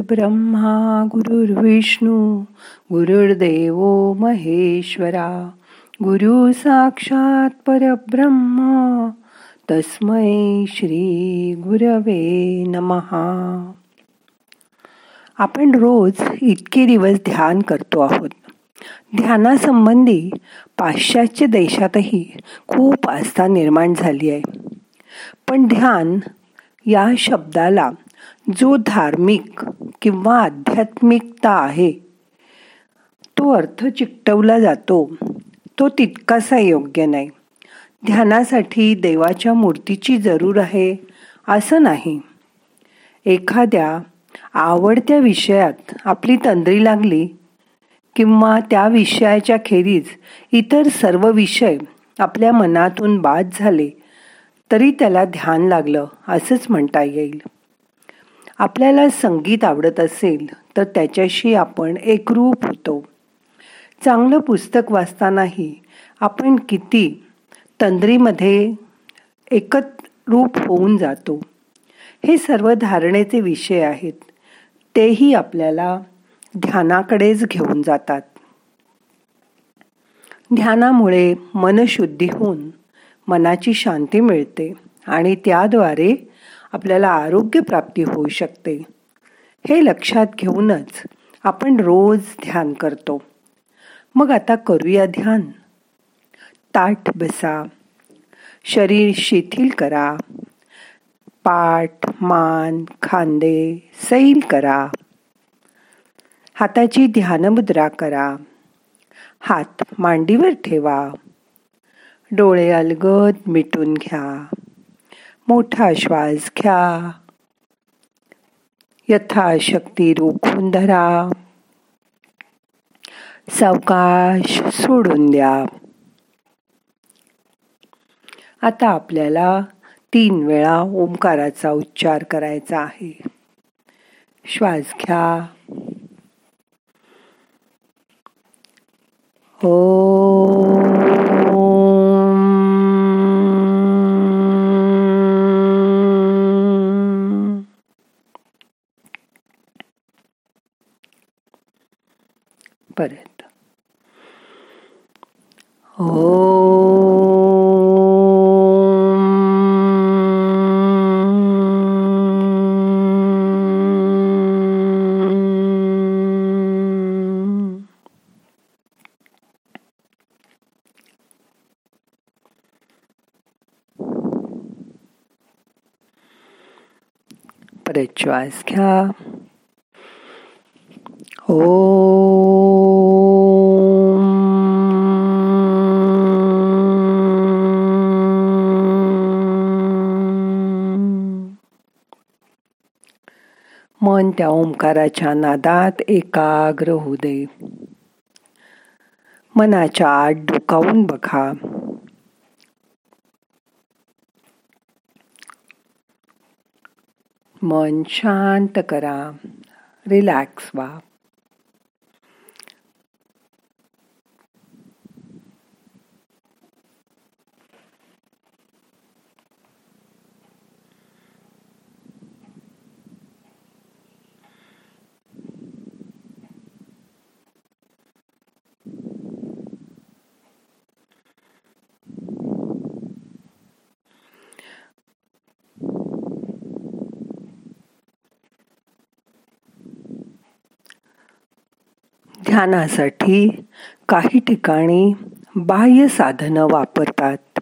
ब्रह्मा गुरुर्विष्णू गुरुर्देव महेश्वरा गुरु साक्षात परब्रह्म तस्मै श्री गुरवे नमहा आपण रोज इतके दिवस ध्यान करतो आहोत. ध्यानासंबंधी पाश्चात्य देशातही खूप आस्था निर्माण झाली आहे. पण ध्यान या शब्दाला जो धार्मिक किंवा आध्यात्मिकता आहे तो अर्थ चिकटवला जातो. तो तितकासा योग्य नाही. ध्यानासाठी देवाच्या मूर्तीची जरूर आहे असं नाही. एखाद्या आवडत्या विषयात आपली तंद्री लागली किंवा त्या विषयाच्या खेरीज इतर सर्व विषय आपल्या मनातून बाद झाले तरी त्याला ध्यान लागलं असंच म्हणता येईल. आपल्याला संगीत आवडत असेल तर त्याच्याशी आपण एकरूप होतो. चांगलं पुस्तक वाचतानाही आपण किती तंद्रीमध्ये एकत रूप होऊन जातो. हे सर्व धारणेचे विषय आहेत. तेही आपल्याला ध्यानाकडेच घेऊन जातात. ध्यानामुळे मनशुद्धी होऊन मनाची शांती मिळते आणि त्याद्वारे आपल्याला आरोग्य प्राप्ती होऊ शकते. हे लक्षात घेऊनच आपण रोज ध्यान करतो. मग आता करूया ध्यान. ताठ बसा. शरीर शिथिल करा. पाठ मान खांदे सैल करा. हाताची ध्यानमुद्रा करा. हात मांडीवर ठेवा. डोळे अलगद मिटून घ्या. मोठा श्वास घ्या. यथाशक्ती रोखून धरा. सावकाश सोडून द्या. आता आपल्याला तीन वेळा ओंकाराचा उच्चार करायचा आहे. श्वास घ्या. हो परत हो परत श्वास घ्या. मन त्या ओंकाराच्या नादात एकाग्र होऊ दे. मनाच्या आत डोकावून बघा. मन शांत करा. रिलॅक्स व्हा. ध्यानासाठी काही ठिकाणी बाह्य साधनं वापरतात.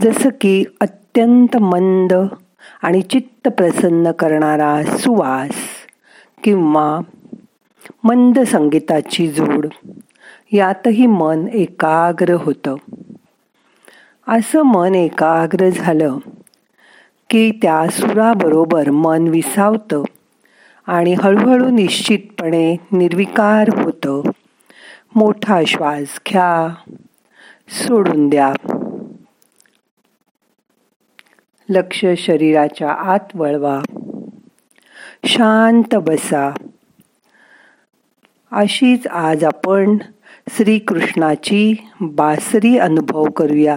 जसं की अत्यंत मंद आणि चित्त प्रसन्न करणारा सुवास किंवा मंद संगीताची जोड यातही मन एकाग्र होतं. असं मन एकाग्र झालं की त्या सुराबरोबर मन विसावतं. आणि हळूहळू निश्चितपणे निर्विकार होतं. मोठा श्वास घ्या. सोडून द्या. लक्ष शरीराच्या आत वळवा. शांत बसा. अशीच आज आपण श्रीकृष्णाची बासरी अनुभव करूया.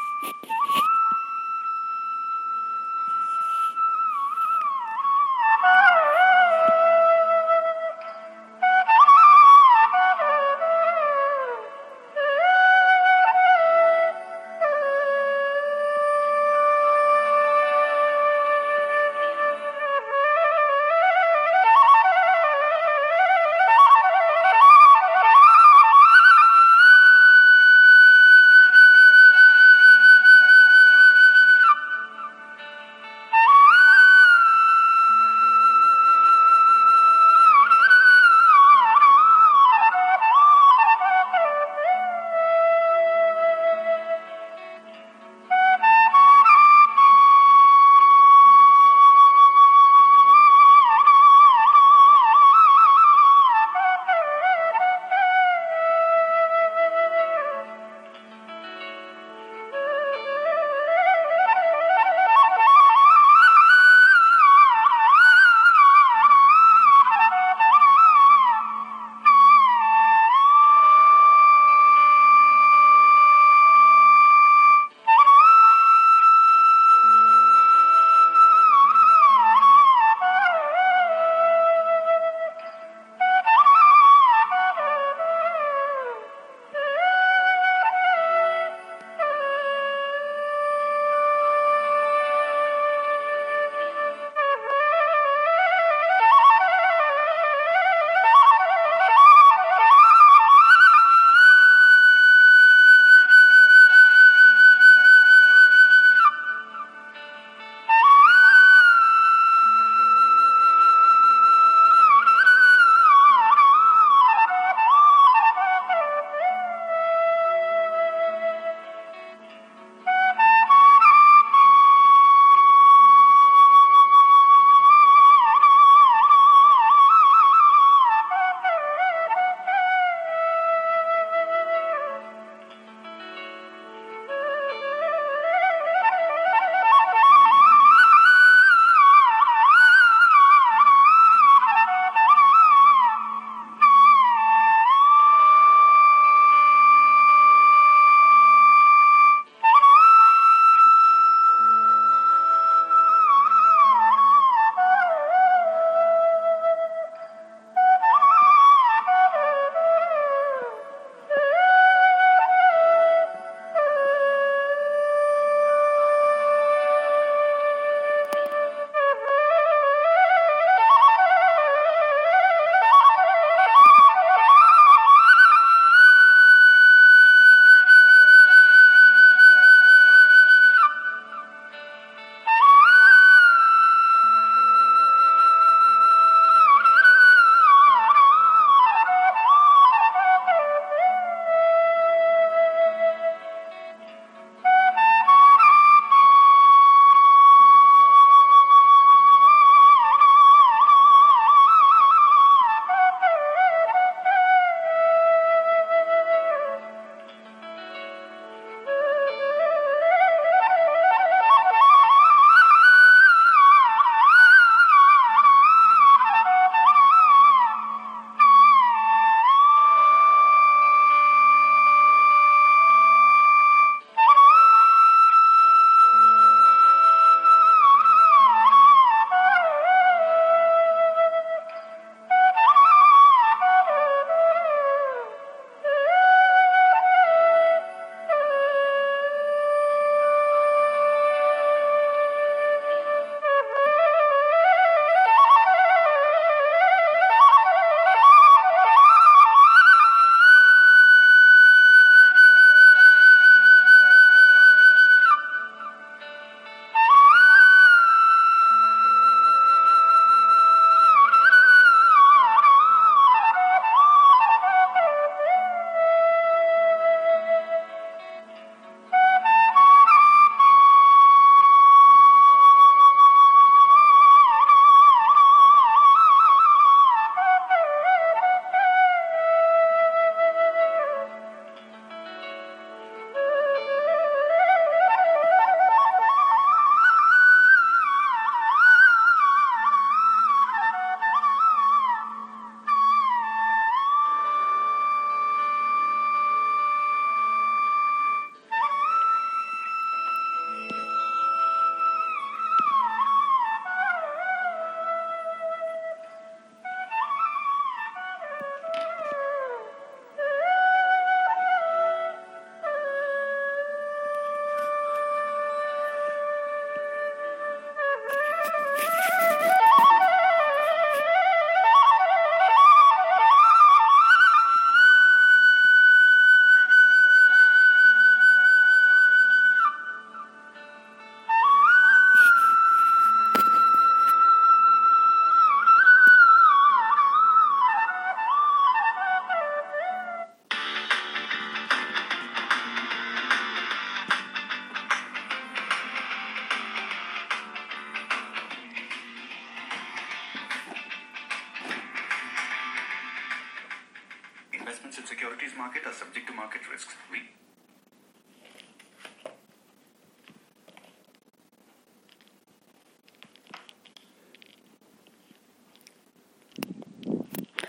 investments in securities market are subject to market risks. We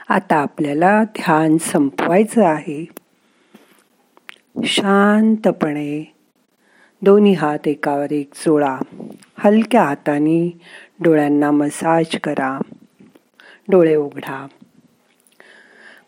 आता आपल्याला ध्यान संपवायचं आहे. शांतपणे दोन्ही हात एकावर एक जोडा. हलक्या हाताने डोळ्यांना मसाज करा. डोळे उघडा.